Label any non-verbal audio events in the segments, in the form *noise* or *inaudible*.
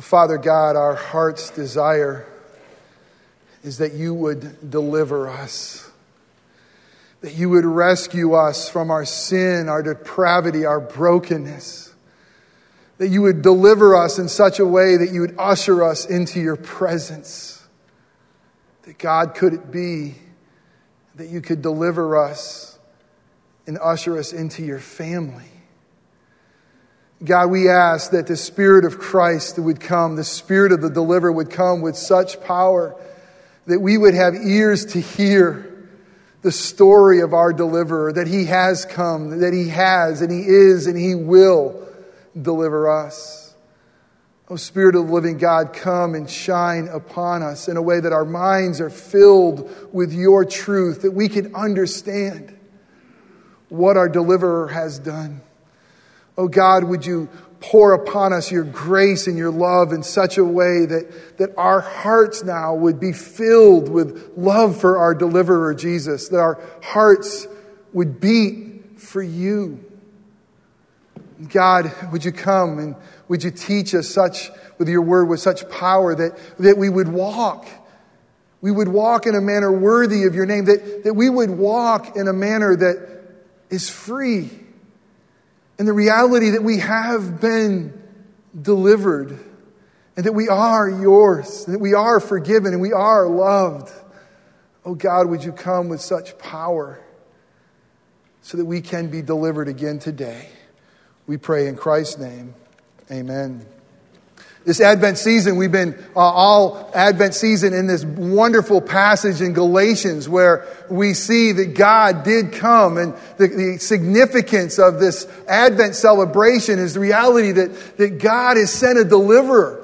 Father God, our heart's desire is that you would deliver us, that you would rescue us from our sin, our depravity, our brokenness, that you would deliver us in such a way that you would usher us into your presence. That God, could it be that you could deliver us and usher us into your family? God, we ask that the Spirit of Christ would come, the Spirit of the deliverer would come with such power that we would have ears to hear the story of our deliverer, that he has come, that he has, and he is, and he will deliver us. Oh, Spirit of the living God, come and shine upon us in a way that our minds are filled with your truth, that we can understand what our deliverer has done. Oh God, would you pour upon us your grace and your love in such a way that, that our hearts now would be filled with love for our deliverer, Jesus, that our hearts would beat for you. God, would you come and would you teach us such, with your word, with such power that, that we would walk. We would walk in a manner worthy of your name, that, that we would walk in a manner that is free and the reality that we have been delivered and that we are yours, that we are forgiven and we are loved. Oh God, would you come with such power so that we can be delivered again today? We pray in Christ's name. Amen. This Advent season, we've been uh, all Advent season in this wonderful passage in Galatians where we see that God did come and the, the significance of this Advent celebration is the reality that, that God has sent a deliverer,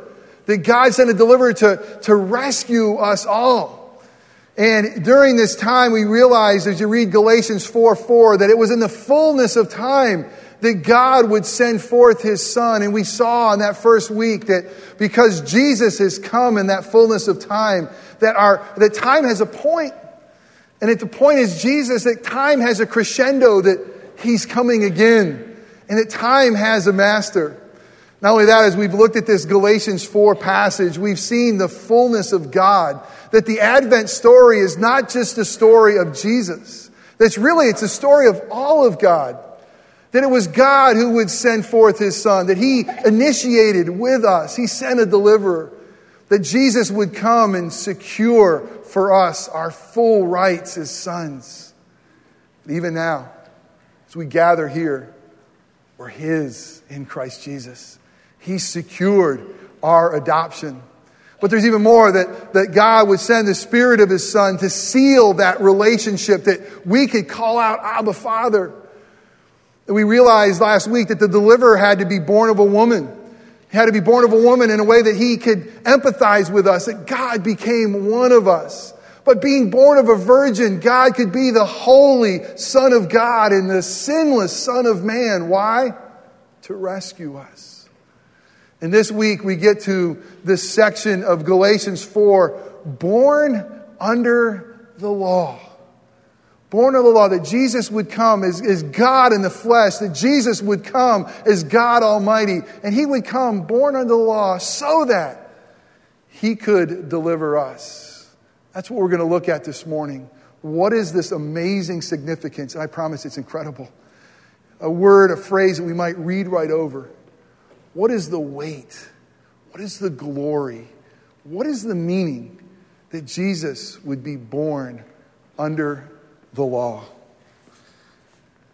that God sent a deliverer to, to rescue us all. And during this time, we realize as you read Galatians 4 4 that it was in the fullness of time that God would send forth his son. And we saw in that first week that because Jesus has come in that fullness of time, that our that time has a point. And at the point is Jesus, that time has a crescendo that he's coming again. And that time has a master. Not only that, as we've looked at this Galatians 4 passage, we've seen the fullness of God. That the Advent story is not just a story of Jesus. That's really, it's a story of all of God. That it was God who would send forth his son, that he initiated with us, he sent a deliverer, that Jesus would come and secure for us our full rights as sons. Even now, as we gather here, we're his in Christ Jesus. He secured our adoption. But there's even more that, that God would send the Spirit of His Son to seal that relationship that we could call out Abba Father. We realized last week that the deliverer had to be born of a woman. He had to be born of a woman in a way that he could empathize with us, that God became one of us. But being born of a virgin, God could be the holy Son of God and the sinless Son of man. Why? To rescue us. And this week we get to this section of Galatians 4 born under the law born of the law, that Jesus would come as, as God in the flesh, that Jesus would come as God Almighty, and He would come born under the law so that He could deliver us. That's what we're going to look at this morning. What is this amazing significance? And I promise it's incredible. A word, a phrase that we might read right over. What is the weight? What is the glory? What is the meaning that Jesus would be born under the law.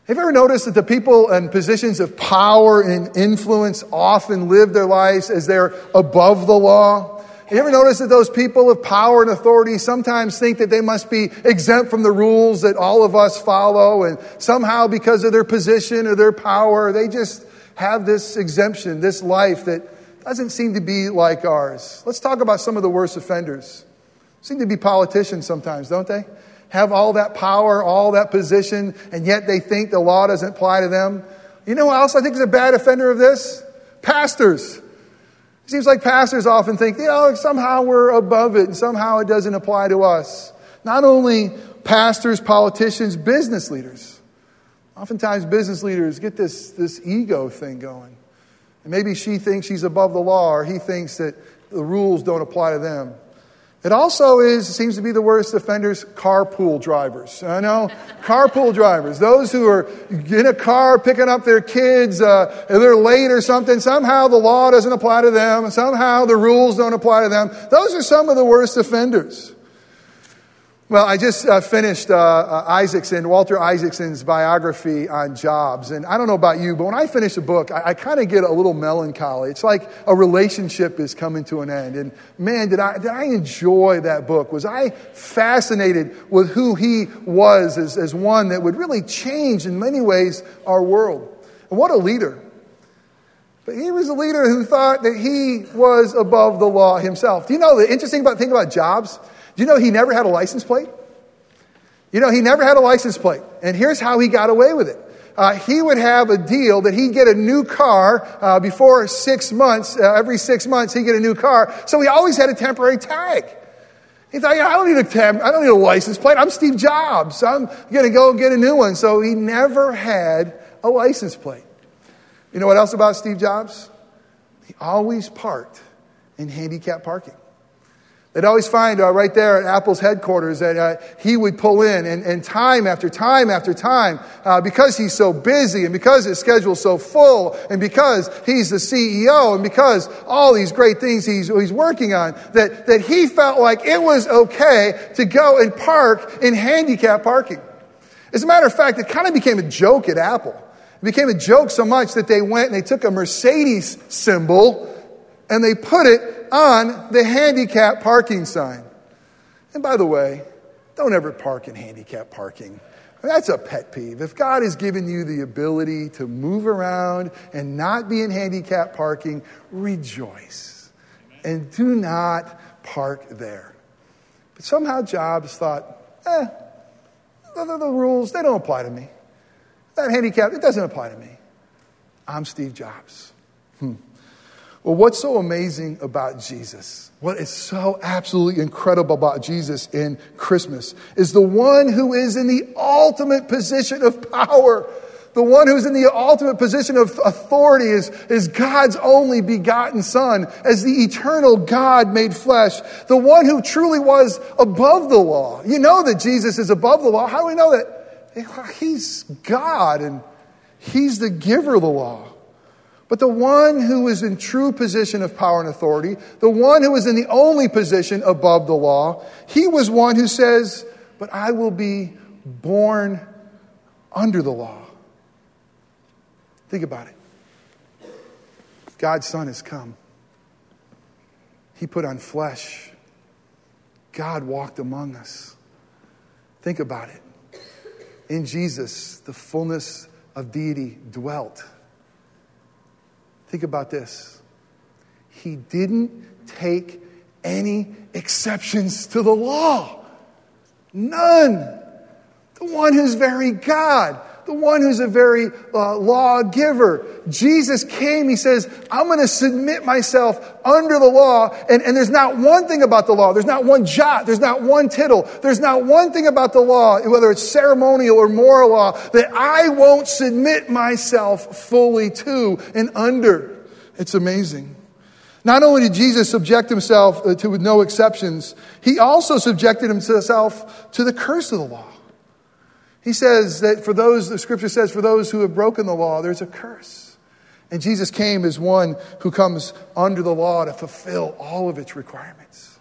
Have you ever noticed that the people in positions of power and influence often live their lives as they're above the law? Have you ever noticed that those people of power and authority sometimes think that they must be exempt from the rules that all of us follow, and somehow because of their position or their power, they just have this exemption, this life that doesn't seem to be like ours? Let's talk about some of the worst offenders. Seem to be politicians sometimes, don't they? Have all that power, all that position, and yet they think the law doesn't apply to them. You know who else I think is a bad offender of this? Pastors. It seems like pastors often think, you know, somehow we're above it and somehow it doesn't apply to us. Not only pastors, politicians, business leaders. Oftentimes, business leaders get this, this ego thing going. And maybe she thinks she's above the law, or he thinks that the rules don't apply to them. It also is, seems to be the worst offenders, carpool drivers. I know, carpool drivers. Those who are in a car picking up their kids, uh, they're late or something. Somehow the law doesn't apply to them. Somehow the rules don't apply to them. Those are some of the worst offenders. Well, I just uh, finished uh, uh, Isaacson, Walter Isaacson's biography on Jobs. And I don't know about you, but when I finish a book, I, I kind of get a little melancholy. It's like a relationship is coming to an end. And man, did I, did I enjoy that book? Was I fascinated with who he was as, as one that would really change in many ways our world? And what a leader. But he was a leader who thought that he was above the law himself. Do you know the interesting about, thing about Jobs? Do you know he never had a license plate? You know, he never had a license plate. And here's how he got away with it. Uh, he would have a deal that he'd get a new car uh, before six months. Uh, every six months, he'd get a new car. So he always had a temporary tag. He thought, yeah, I don't need a temp- I don't need a license plate. I'm Steve Jobs. I'm going to go get a new one. So he never had a license plate. You know what else about Steve Jobs? He always parked in handicap parking. They'd always find uh, right there at Apple's headquarters that uh, he would pull in, and, and, time after time after time, uh, because he's so busy, and because his schedule's so full, and because he's the CEO, and because all these great things he's, he's working on, that, that he felt like it was okay to go and park in handicap parking. As a matter of fact, it kind of became a joke at Apple. It became a joke so much that they went and they took a Mercedes symbol and they put it on the handicap parking sign. And by the way, don't ever park in handicap parking. That's a pet peeve. If God has given you the ability to move around and not be in handicap parking, rejoice. And do not park there. But somehow Jobs thought, eh, the, the, the rules, they don't apply to me. That handicap, it doesn't apply to me. I'm Steve Jobs. Hmm. Well, what's so amazing about Jesus? What is so absolutely incredible about Jesus in Christmas is the one who is in the ultimate position of power. The one who's in the ultimate position of authority is, is God's only begotten Son, as the eternal God made flesh. The one who truly was above the law. You know that Jesus is above the law. How do we know that? He's God and He's the giver of the law. But the one who is in true position of power and authority, the one who is in the only position above the law, he was one who says, But I will be born under the law. Think about it. God's Son has come. He put on flesh. God walked among us. Think about it. In Jesus, the fullness of deity dwelt. Think about this. He didn't take any exceptions to the law. None. The one who's very God, the one who's a very uh, lawgiver. Jesus came, he says, I'm going to submit myself under the law. And, and there's not one thing about the law. There's not one jot. There's not one tittle. There's not one thing about the law, whether it's ceremonial or moral law, that I won't submit myself fully to and under. It's amazing. Not only did Jesus subject himself uh, to with no exceptions, he also subjected himself to the curse of the law. He says that for those, the scripture says, for those who have broken the law, there's a curse. And Jesus came as one who comes under the law to fulfill all of its requirements.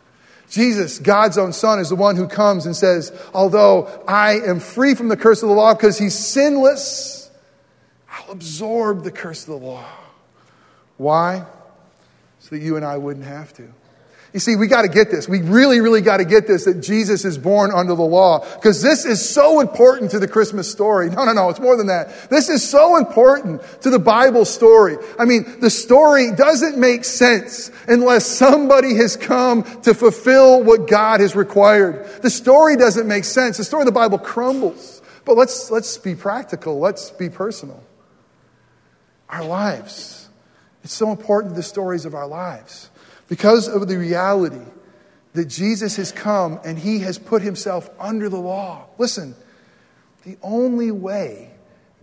Jesus, God's own Son, is the one who comes and says, Although I am free from the curse of the law because he's sinless, I'll absorb the curse of the law. Why? So that you and I wouldn't have to. You see, we got to get this. We really, really got to get this that Jesus is born under the law because this is so important to the Christmas story. No, no, no, it's more than that. This is so important to the Bible story. I mean, the story doesn't make sense unless somebody has come to fulfill what God has required. The story doesn't make sense. The story of the Bible crumbles. But let's, let's be practical. Let's be personal. Our lives. It's so important the stories of our lives because of the reality that Jesus has come and he has put himself under the law. Listen, the only way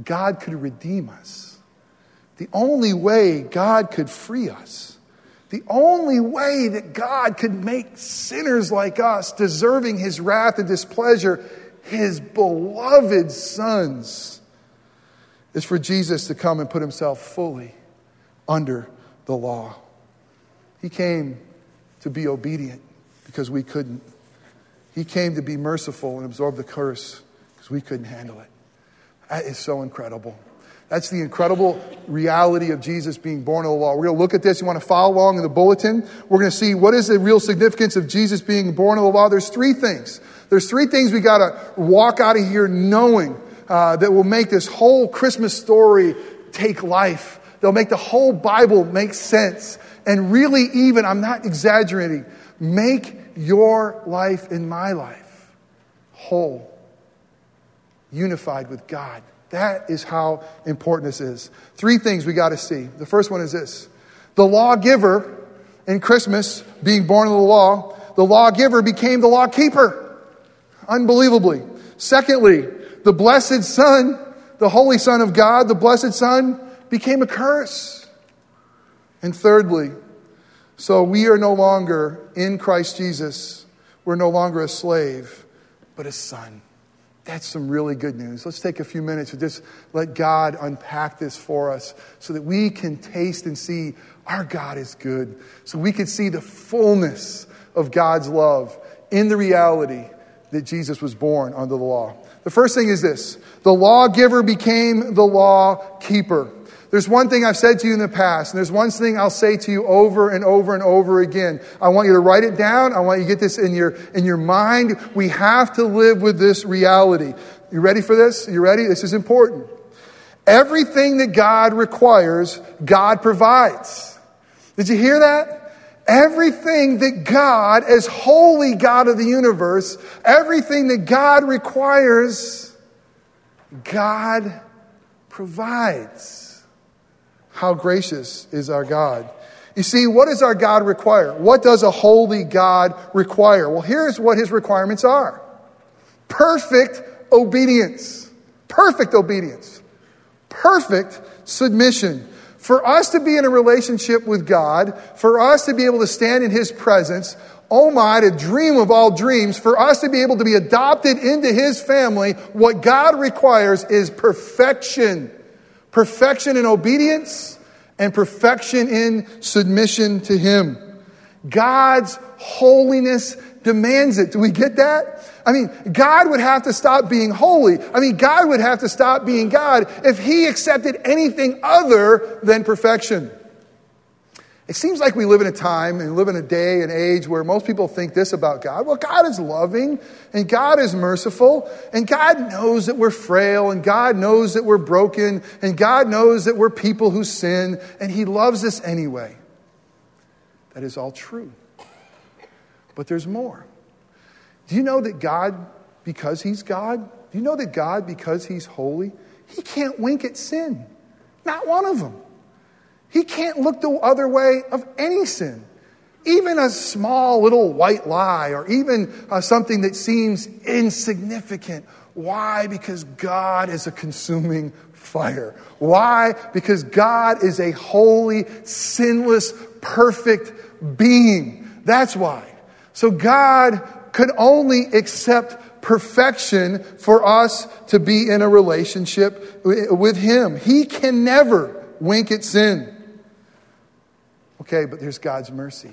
God could redeem us the only way God could free us, the only way that God could make sinners like us, deserving his wrath and displeasure, his beloved sons, is for Jesus to come and put himself fully under the law. He came to be obedient because we couldn't. He came to be merciful and absorb the curse because we couldn't handle it. That is so incredible. That's the incredible reality of Jesus being born of the law. We're going to look at this. You want to follow along in the bulletin? We're going to see what is the real significance of Jesus being born of the law. There's three things. There's three things we got to walk out of here knowing uh, that will make this whole Christmas story take life. They'll make the whole Bible make sense. And really, even, I'm not exaggerating, make your life and my life whole, unified with God. That is how important this is. Three things we got to see. The first one is this the lawgiver in Christmas, being born of the law, the lawgiver became the lawkeeper. Unbelievably. Secondly, the blessed Son, the Holy Son of God, the blessed Son, became a curse. And thirdly, so we are no longer in Christ Jesus, we're no longer a slave, but a son. That's some really good news. Let's take a few minutes to just let God unpack this for us so that we can taste and see our God is good. So we can see the fullness of God's love in the reality that Jesus was born under the law. The first thing is this the lawgiver became the law keeper. There's one thing I've said to you in the past, and there's one thing I'll say to you over and over and over again. I want you to write it down. I want you to get this in your, in your mind. We have to live with this reality. You ready for this? You ready? This is important. Everything that God requires, God provides. Did you hear that? Everything that God, as holy God of the universe, everything that God requires, God provides. How gracious is our God. You see, what does our God require? What does a holy God require? Well, here's what his requirements are perfect obedience. Perfect obedience. Perfect submission. For us to be in a relationship with God, for us to be able to stand in his presence, oh my, to dream of all dreams, for us to be able to be adopted into his family, what God requires is perfection perfection in obedience and perfection in submission to Him. God's holiness demands it. Do we get that? I mean, God would have to stop being holy. I mean, God would have to stop being God if He accepted anything other than perfection. It seems like we live in a time and live in a day and age where most people think this about God. Well, God is loving and God is merciful and God knows that we're frail and God knows that we're broken and God knows that we're people who sin and He loves us anyway. That is all true. But there's more. Do you know that God, because He's God, do you know that God, because He's holy, He can't wink at sin? Not one of them. He can't look the other way of any sin. Even a small little white lie or even uh, something that seems insignificant. Why? Because God is a consuming fire. Why? Because God is a holy, sinless, perfect being. That's why. So God could only accept perfection for us to be in a relationship with Him. He can never wink at sin. Okay, but there's God's mercy.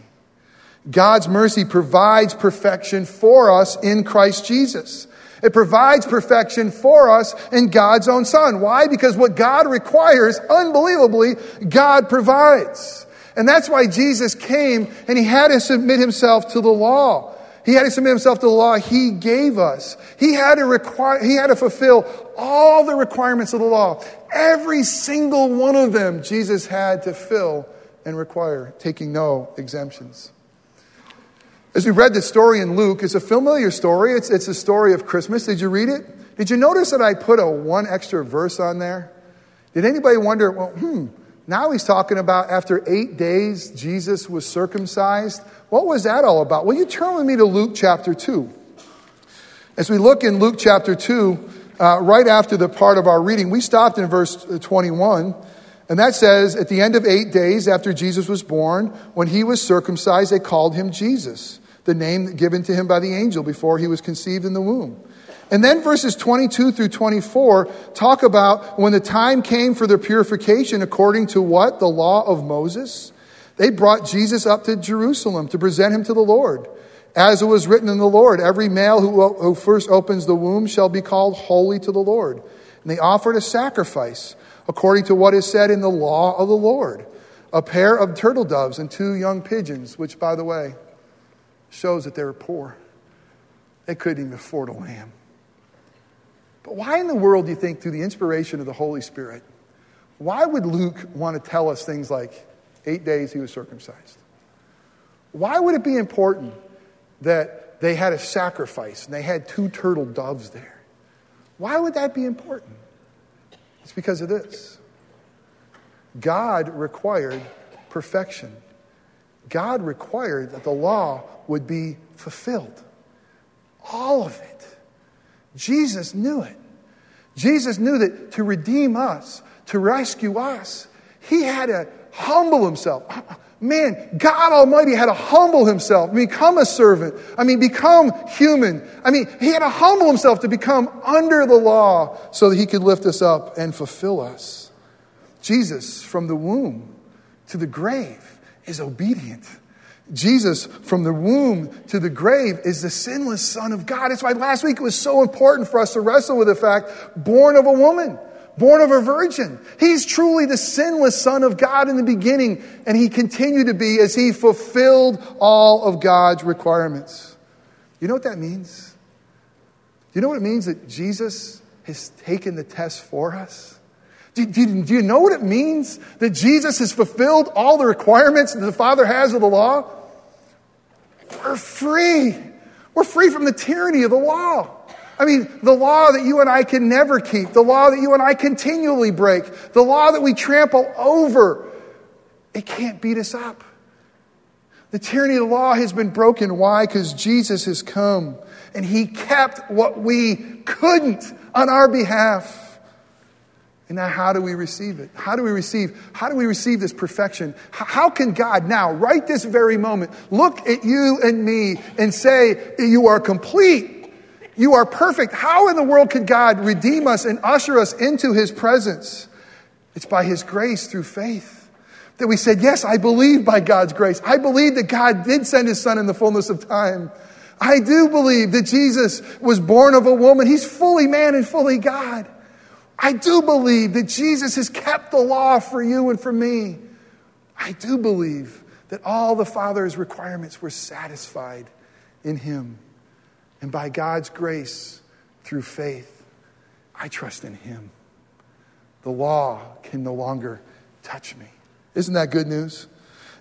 God's mercy provides perfection for us in Christ Jesus. It provides perfection for us in God's own Son. Why? Because what God requires, unbelievably, God provides. And that's why Jesus came and he had to submit himself to the law. He had to submit himself to the law he gave us. He had to require, he had to fulfill all the requirements of the law. Every single one of them Jesus had to fill and require, taking no exemptions. As we read the story in Luke, it's a familiar story. It's, it's a story of Christmas. Did you read it? Did you notice that I put a one extra verse on there? Did anybody wonder, well, hmm, now he's talking about after eight days, Jesus was circumcised. What was that all about? Well, you turn with me to Luke chapter 2. As we look in Luke chapter 2, uh, right after the part of our reading, we stopped in verse 21. And that says, at the end of eight days after Jesus was born, when he was circumcised, they called him Jesus, the name given to him by the angel before he was conceived in the womb. And then verses 22 through 24 talk about when the time came for their purification according to what? The law of Moses. They brought Jesus up to Jerusalem to present him to the Lord. As it was written in the Lord, every male who, who first opens the womb shall be called holy to the Lord. And they offered a sacrifice according to what is said in the law of the Lord a pair of turtle doves and two young pigeons, which, by the way, shows that they were poor. They couldn't even afford a lamb. But why in the world do you think, through the inspiration of the Holy Spirit, why would Luke want to tell us things like eight days he was circumcised? Why would it be important that they had a sacrifice and they had two turtle doves there? Why would that be important? It's because of this God required perfection, God required that the law would be fulfilled. All of it. Jesus knew it. Jesus knew that to redeem us, to rescue us, he had to humble himself. *laughs* Man, God Almighty had to humble himself, become a servant. I mean, become human. I mean, he had to humble himself to become under the law so that he could lift us up and fulfill us. Jesus, from the womb to the grave, is obedient. Jesus, from the womb to the grave, is the sinless Son of God. That's why last week it was so important for us to wrestle with the fact born of a woman born of a virgin. He's truly the sinless Son of God in the beginning, and he continued to be as he fulfilled all of God's requirements. You know what that means? You know what it means that Jesus has taken the test for us? Do, do, do you know what it means that Jesus has fulfilled all the requirements that the Father has of the law? We're free. We're free from the tyranny of the law. I mean, the law that you and I can never keep, the law that you and I continually break, the law that we trample over, it can't beat us up. The tyranny of the law has been broken. Why? Because Jesus has come and he kept what we couldn't on our behalf. And now, how do we receive it? How do we receive? How do we receive this perfection? How can God now, right this very moment, look at you and me and say, "You are complete"? You are perfect. How in the world could God redeem us and usher us into his presence? It's by his grace through faith. That we said, Yes, I believe by God's grace. I believe that God did send his son in the fullness of time. I do believe that Jesus was born of a woman. He's fully man and fully God. I do believe that Jesus has kept the law for you and for me. I do believe that all the Father's requirements were satisfied in him. And by God's grace, through faith, I trust in Him. The law can no longer touch me. Isn't that good news?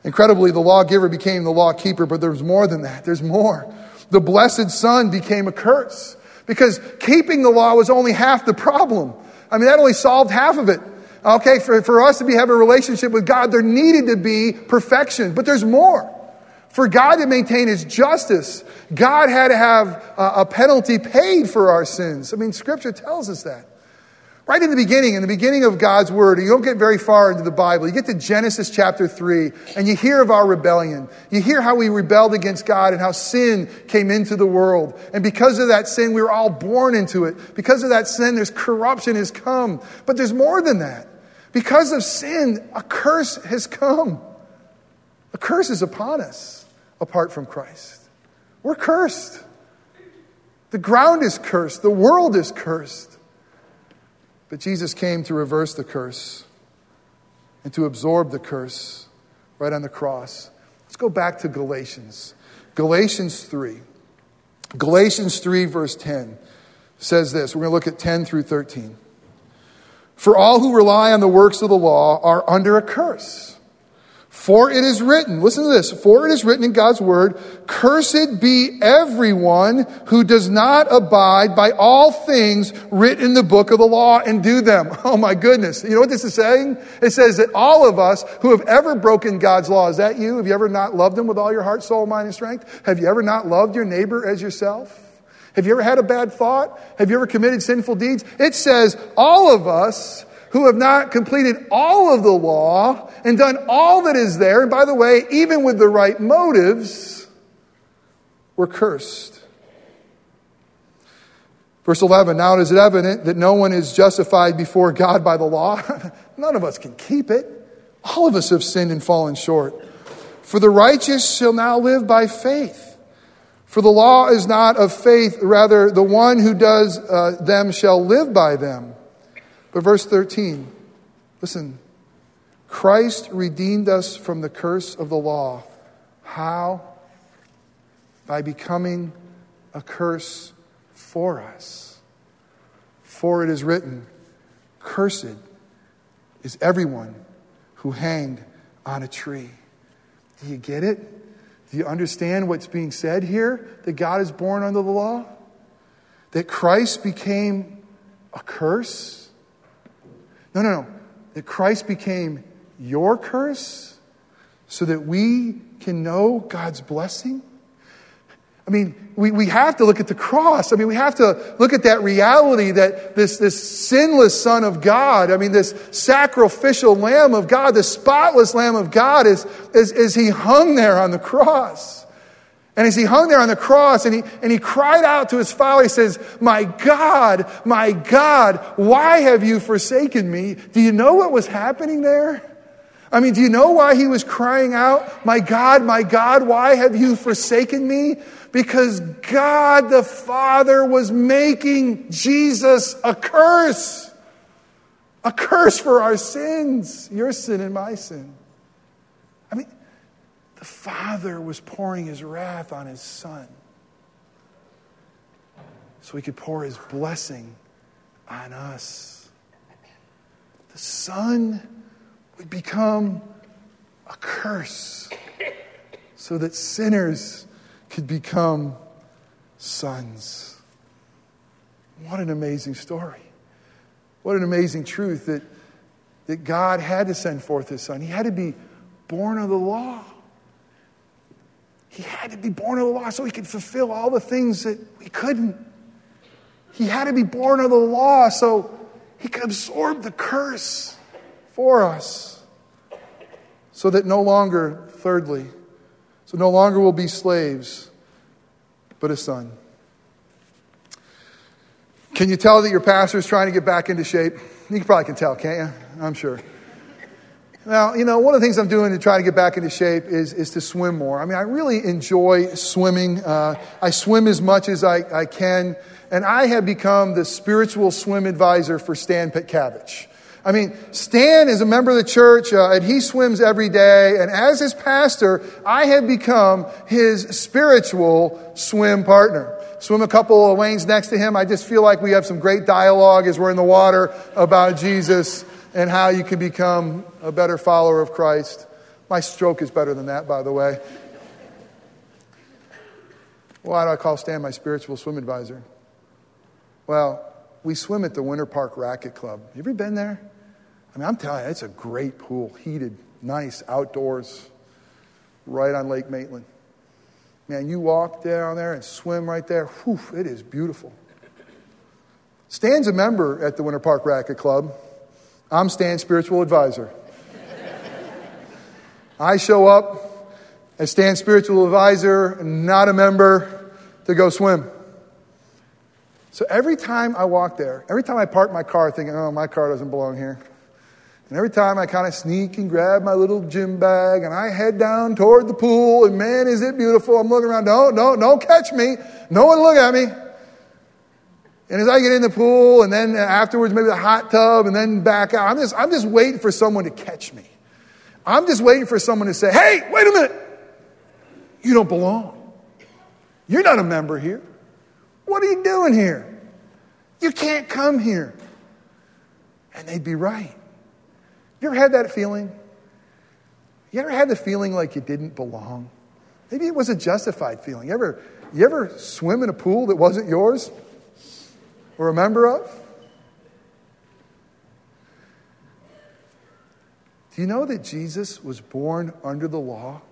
Incredibly, the lawgiver became the law keeper, but there's more than that. There's more. The blessed Son became a curse because keeping the law was only half the problem. I mean, that only solved half of it. Okay, for, for us to be, have a relationship with God, there needed to be perfection, but there's more. For God to maintain his justice, God had to have a penalty paid for our sins. I mean, scripture tells us that. Right in the beginning, in the beginning of God's word, you don't get very far into the Bible. You get to Genesis chapter 3, and you hear of our rebellion. You hear how we rebelled against God and how sin came into the world. And because of that sin, we were all born into it. Because of that sin, there's corruption has come. But there's more than that. Because of sin, a curse has come. A curse is upon us apart from Christ. We're cursed. The ground is cursed. The world is cursed. But Jesus came to reverse the curse and to absorb the curse right on the cross. Let's go back to Galatians. Galatians 3. Galatians 3, verse 10 says this. We're going to look at 10 through 13. For all who rely on the works of the law are under a curse. For it is written, listen to this, for it is written in God's word, cursed be everyone who does not abide by all things written in the book of the law and do them. *laughs* Oh my goodness. You know what this is saying? It says that all of us who have ever broken God's law, is that you? Have you ever not loved him with all your heart, soul, mind, and strength? Have you ever not loved your neighbor as yourself? Have you ever had a bad thought? Have you ever committed sinful deeds? It says all of us who have not completed all of the law and done all that is there, and by the way, even with the right motives, were cursed. Verse 11 Now is it evident that no one is justified before God by the law? *laughs* None of us can keep it. All of us have sinned and fallen short. For the righteous shall now live by faith. For the law is not of faith, rather, the one who does uh, them shall live by them. But verse 13, listen Christ redeemed us from the curse of the law. How? By becoming a curse for us. For it is written, Cursed is everyone who hanged on a tree. Do you get it? Do you understand what's being said here? That God is born under the law? That Christ became a curse? No, no, no. That Christ became your curse so that we can know God's blessing? I mean, we, we have to look at the cross. I mean, we have to look at that reality that this, this sinless Son of God, I mean, this sacrificial Lamb of God, the spotless Lamb of God, is, is, is he hung there on the cross. And as he hung there on the cross and he, and he cried out to his father, he says, My God, my God, why have you forsaken me? Do you know what was happening there? I mean, do you know why he was crying out, My God, my God, why have you forsaken me? Because God the Father was making Jesus a curse. A curse for our sins, your sin and my sin. The Father was pouring his wrath on his Son so he could pour his blessing on us. The Son would become a curse so that sinners could become sons. What an amazing story. What an amazing truth that, that God had to send forth his son. He had to be born of the law. He had to be born of the law so he could fulfill all the things that we couldn't. He had to be born of the law so he could absorb the curse for us. So that no longer, thirdly, so no longer will be slaves, but a son. Can you tell that your pastor is trying to get back into shape? You probably can tell, can't you? I'm sure. Now, you know, one of the things I'm doing to try to get back into shape is, is to swim more. I mean, I really enjoy swimming. Uh, I swim as much as I, I can, and I have become the spiritual swim advisor for Stan Pitkavich. I mean, Stan is a member of the church, uh, and he swims every day. And as his pastor, I have become his spiritual swim partner. Swim a couple of lanes next to him. I just feel like we have some great dialogue as we're in the water about Jesus and how you can become a better follower of Christ. My stroke is better than that, by the way. Why do I call Stan my spiritual swim advisor? Well, we swim at the Winter Park Racket Club. Have you ever been there? I mean, I'm telling you, it's a great pool, heated, nice, outdoors, right on Lake Maitland. Man, you walk down there and swim right there. Whew, it is beautiful. Stan's a member at the Winter Park Racket Club. I'm Stan's spiritual advisor. I show up as Stan's spiritual advisor, not a member, to go swim. So every time I walk there, every time I park my car thinking, oh, my car doesn't belong here, and every time I kind of sneak and grab my little gym bag and I head down toward the pool, and man, is it beautiful. I'm looking around, don't, don't, don't catch me. No one look at me. And as I get in the pool, and then afterwards, maybe the hot tub, and then back out, I'm just, I'm just waiting for someone to catch me. I'm just waiting for someone to say, hey, wait a minute. You don't belong. You're not a member here. What are you doing here? You can't come here. And they'd be right. You ever had that feeling? You ever had the feeling like you didn't belong? Maybe it was a justified feeling. You ever, you ever swim in a pool that wasn't yours or a member of? Do you know that Jesus was born under the law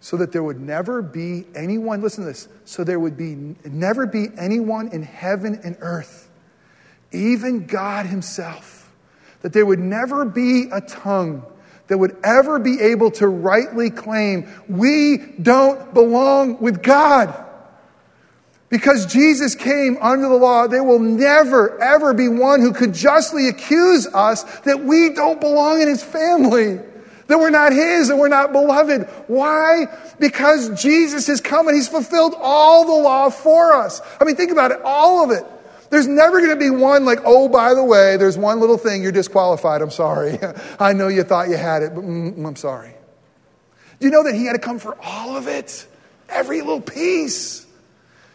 so that there would never be anyone, listen to this, so there would be never be anyone in heaven and earth, even God Himself that there would never be a tongue that would ever be able to rightly claim we don't belong with God. Because Jesus came under the law, there will never, ever be one who could justly accuse us that we don't belong in his family, that we're not his, that we're not beloved. Why? Because Jesus has come and he's fulfilled all the law for us. I mean, think about it, all of it. There's never going to be one like, oh, by the way, there's one little thing, you're disqualified. I'm sorry. *laughs* I know you thought you had it, but mm, I'm sorry. Do you know that he had to come for all of it? Every little piece.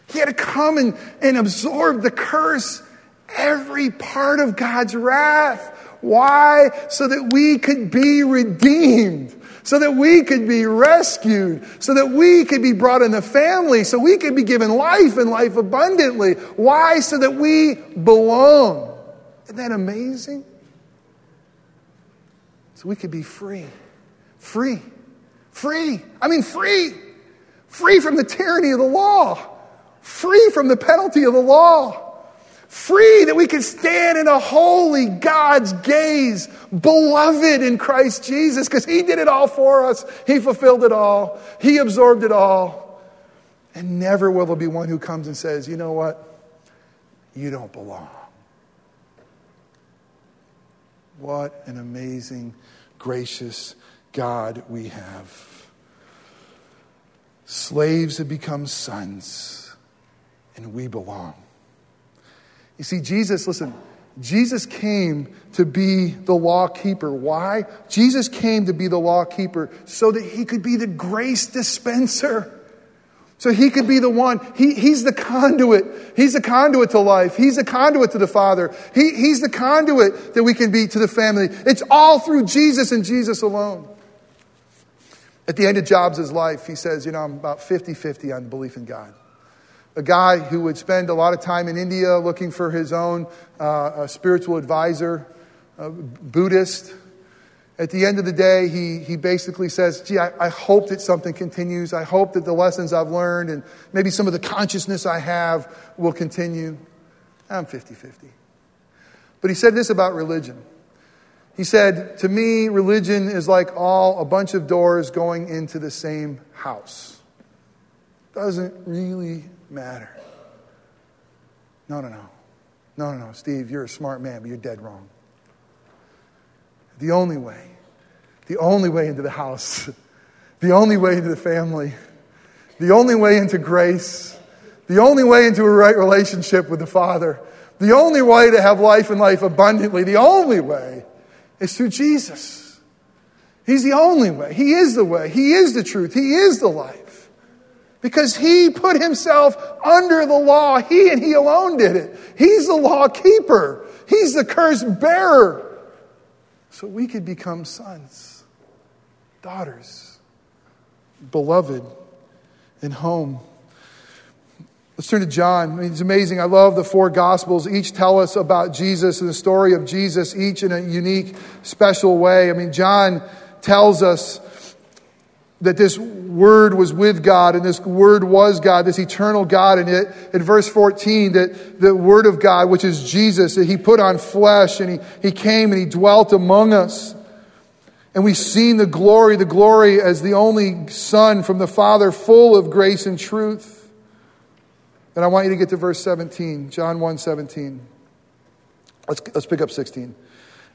He had to come and, and absorb the curse, every part of God's wrath. Why? So that we could be redeemed so that we could be rescued, so that we could be brought in the family, so we could be given life and life abundantly. Why? So that we belong. Isn't that amazing? So we could be free. Free. Free. I mean, free. Free from the tyranny of the law. Free from the penalty of the law free that we can stand in a holy God's gaze, beloved in Christ Jesus, because He did it all for us. He fulfilled it all, He absorbed it all. And never will there be one who comes and says, you know what? You don't belong. What an amazing, gracious God we have. Slaves have become sons, and we belong. You see, Jesus, listen, Jesus came to be the law keeper. Why? Jesus came to be the law keeper so that he could be the grace dispenser. So he could be the one. He, he's the conduit. He's the conduit to life. He's the conduit to the Father. He, he's the conduit that we can be to the family. It's all through Jesus and Jesus alone. At the end of Jobs' life, he says, You know, I'm about 50 50 on belief in God a guy who would spend a lot of time in India looking for his own uh, spiritual advisor, Buddhist. At the end of the day, he, he basically says, Gee, I, I hope that something continues. I hope that the lessons I've learned and maybe some of the consciousness I have will continue. I'm 50 50. But he said this about religion. He said, To me, religion is like all a bunch of doors going into the same house. Doesn't really matter. No, no, no. No, no, no. Steve, you're a smart man, but you're dead wrong. The only way, the only way into the house, *laughs* the only way into the family, the only way into grace, the only way into a right relationship with the Father, the only way to have life and life abundantly, the only way is through Jesus. He's the only way. He is the way. He is the truth. He is the life because he put himself under the law. He and he alone did it. He's the law keeper, he's the curse bearer. So we could become sons, daughters, beloved, and home. Let's turn to John. I mean, it's amazing. I love the four gospels. Each tell us about Jesus and the story of Jesus, each in a unique, special way. I mean, John tells us that this word was with God and this word was God, this eternal God. And it, in verse 14, that the word of God, which is Jesus, that he put on flesh and he, he came and he dwelt among us. And we've seen the glory, the glory as the only Son from the Father, full of grace and truth. And I want you to get to verse 17, John 1 17. Let's, let's pick up 16.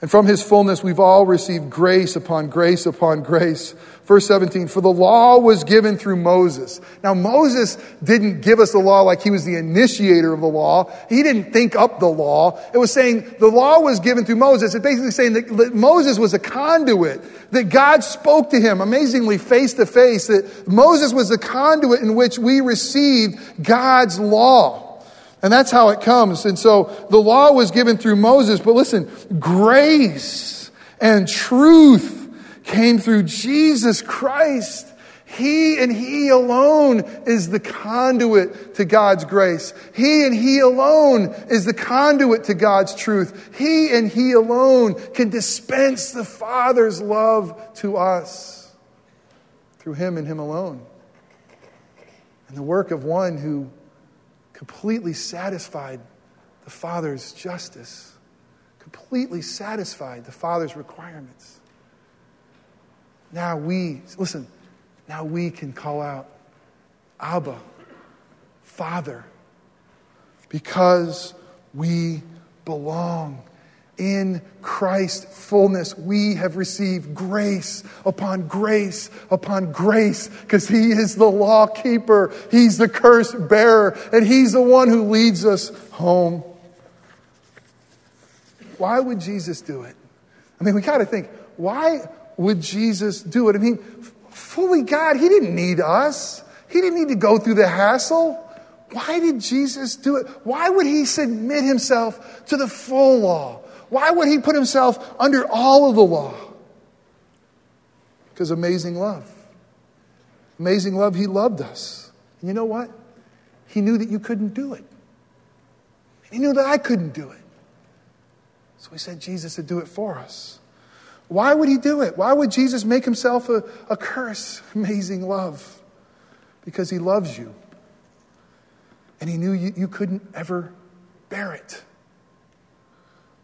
And from his fullness, we've all received grace upon grace upon grace. Verse 17, for the law was given through Moses. Now, Moses didn't give us the law like he was the initiator of the law. He didn't think up the law. It was saying the law was given through Moses. It's basically saying that Moses was a conduit, that God spoke to him amazingly face to face, that Moses was the conduit in which we received God's law. And that's how it comes. And so the law was given through Moses, but listen, grace and truth came through Jesus Christ. He and He alone is the conduit to God's grace. He and He alone is the conduit to God's truth. He and He alone can dispense the Father's love to us through Him and Him alone. And the work of one who completely satisfied the Father's justice, completely satisfied the Father's requirements. Now we, listen, now we can call out, Abba, Father, because we belong in Christ's fullness, we have received grace upon grace upon grace because He is the law keeper. He's the curse bearer, and He's the one who leads us home. Why would Jesus do it? I mean, we got to think, why would Jesus do it? I mean, fully God, He didn't need us, He didn't need to go through the hassle. Why did Jesus do it? Why would He submit Himself to the full law? Why would he put himself under all of the law? Because amazing love. Amazing love, he loved us. And you know what? He knew that you couldn't do it. He knew that I couldn't do it. So he sent Jesus to do it for us. Why would he do it? Why would Jesus make himself a, a curse? *laughs* Amazing love. Because he loves you. And he knew you, you couldn't ever bear it.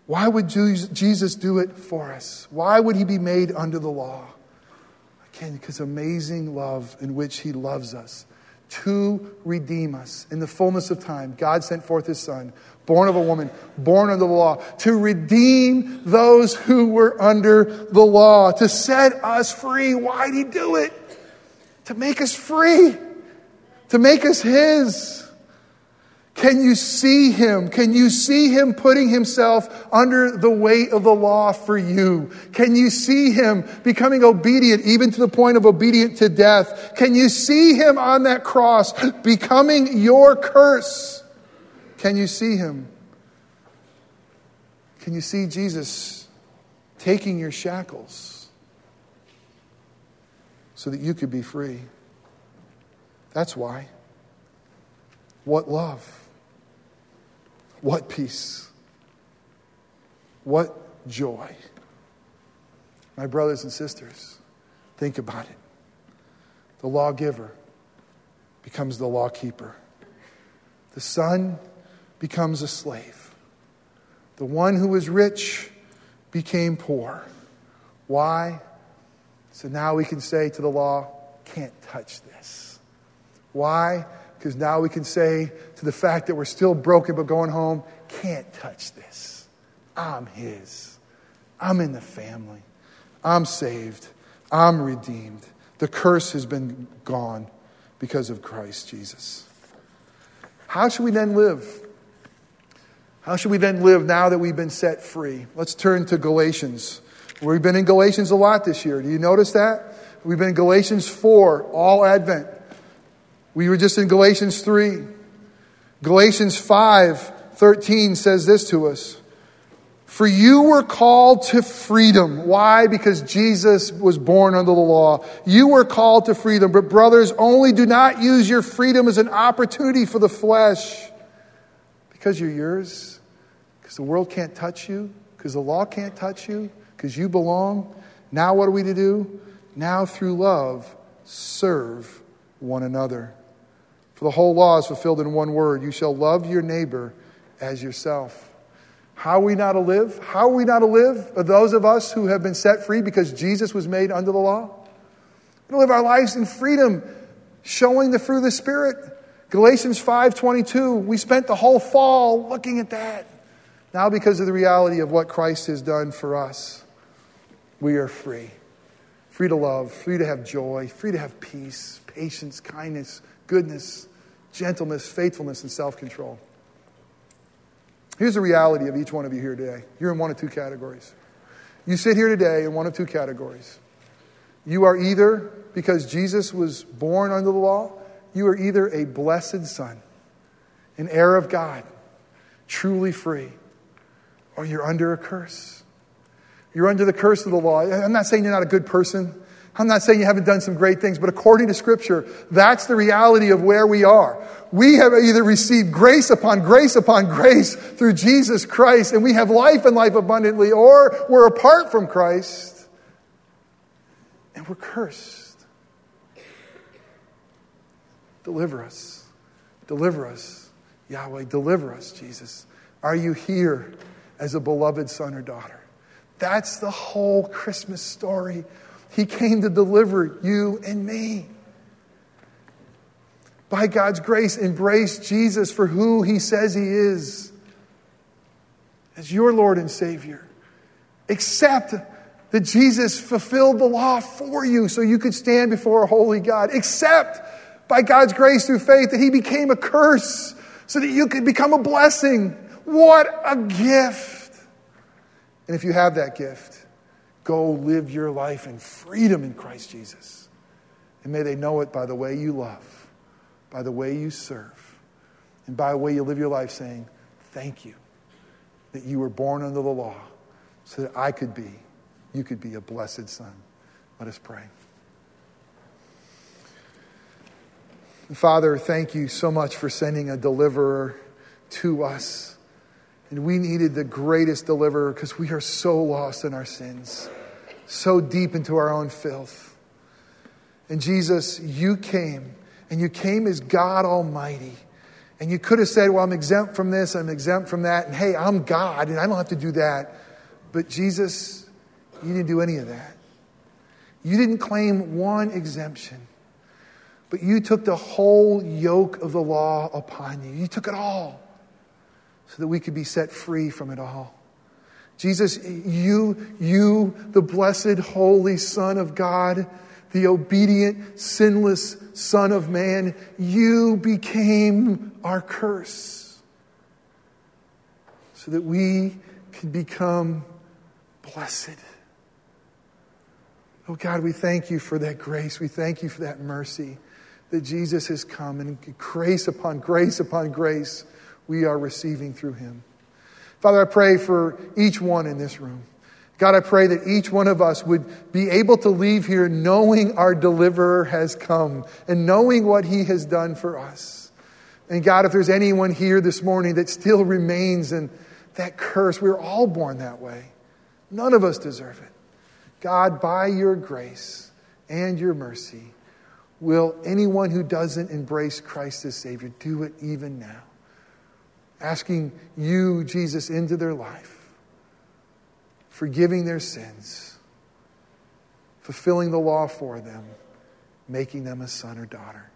Why would Jesus do it for us? Why would he be made under the law? Again, because amazing love in which he loves us to redeem us. In the fullness of time, God sent forth his son, born of a woman, born under the law, to redeem those who were under the law, to set us free. Why did he do it? To make us free, to make us his. Can you see him? Can you see him putting himself under the weight of the law for you? Can you see him becoming obedient even to the point of obedient to death? Can you see him on that cross becoming your curse? Can you see him? Can you see Jesus taking your shackles so that you could be free? That's why. What love? What peace. What joy. My brothers and sisters, think about it. The lawgiver becomes the lawkeeper. The son becomes a slave. The one who was rich became poor. Why? So now we can say to the law, can't touch this. Why? Because now we can say to the fact that we're still broken but going home, can't touch this. I'm His. I'm in the family. I'm saved. I'm redeemed. The curse has been gone because of Christ Jesus. How should we then live? How should we then live now that we've been set free? Let's turn to Galatians. We've been in Galatians a lot this year. Do you notice that? We've been in Galatians 4, all Advent. We were just in Galatians 3. Galatians 5 13 says this to us For you were called to freedom. Why? Because Jesus was born under the law. You were called to freedom. But, brothers, only do not use your freedom as an opportunity for the flesh because you're yours, because the world can't touch you, because the law can't touch you, because you belong. Now, what are we to do? Now, through love, serve one another. For the whole law is fulfilled in one word you shall love your neighbor as yourself. How are we not to live? How are we not to live? Those of us who have been set free because Jesus was made under the law? We live our lives in freedom, showing the fruit of the Spirit. Galatians 5:22, we spent the whole fall looking at that. Now because of the reality of what Christ has done for us, we are free. Free to love, free to have joy, free to have peace, patience, kindness, goodness, gentleness, faithfulness, and self control. Here's the reality of each one of you here today. You're in one of two categories. You sit here today in one of two categories. You are either, because Jesus was born under the law, you are either a blessed son, an heir of God, truly free, or you're under a curse. You're under the curse of the law. I'm not saying you're not a good person. I'm not saying you haven't done some great things, but according to Scripture, that's the reality of where we are. We have either received grace upon grace upon grace through Jesus Christ, and we have life and life abundantly, or we're apart from Christ and we're cursed. Deliver us. Deliver us. Yahweh, deliver us, Jesus. Are you here? as a beloved son or daughter. That's the whole Christmas story. He came to deliver you and me. By God's grace, embrace Jesus for who he says he is as your Lord and Savior. Accept that Jesus fulfilled the law for you so you could stand before a holy God. Accept by God's grace through faith that he became a curse so that you could become a blessing. What a gift! And if you have that gift, go live your life in freedom in Christ Jesus. And may they know it by the way you love, by the way you serve, and by the way you live your life saying, Thank you that you were born under the law so that I could be, you could be a blessed son. Let us pray. Father, thank you so much for sending a deliverer to us. And we needed the greatest deliverer because we are so lost in our sins, so deep into our own filth. And Jesus, you came, and you came as God Almighty. And you could have said, Well, I'm exempt from this, I'm exempt from that, and hey, I'm God, and I don't have to do that. But Jesus, you didn't do any of that. You didn't claim one exemption. But you took the whole yoke of the law upon you. You took it all so that we could be set free from it all. Jesus, you, you, the blessed, holy Son of God, the obedient, sinless Son of Man, you became our curse so that we could become blessed. Oh God, we thank you for that grace. We thank you for that mercy that Jesus has come and grace upon grace upon grace we are receiving through him. Father, I pray for each one in this room. God, I pray that each one of us would be able to leave here knowing our deliverer has come and knowing what he has done for us. And God, if there's anyone here this morning that still remains in that curse, we're all born that way. None of us deserve it. God, by your grace and your mercy, Will anyone who doesn't embrace Christ as Savior do it even now? Asking you, Jesus, into their life, forgiving their sins, fulfilling the law for them, making them a son or daughter.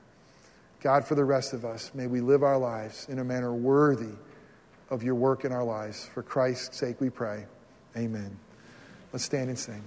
God, for the rest of us, may we live our lives in a manner worthy of your work in our lives. For Christ's sake we pray. Amen. Let's stand and sing.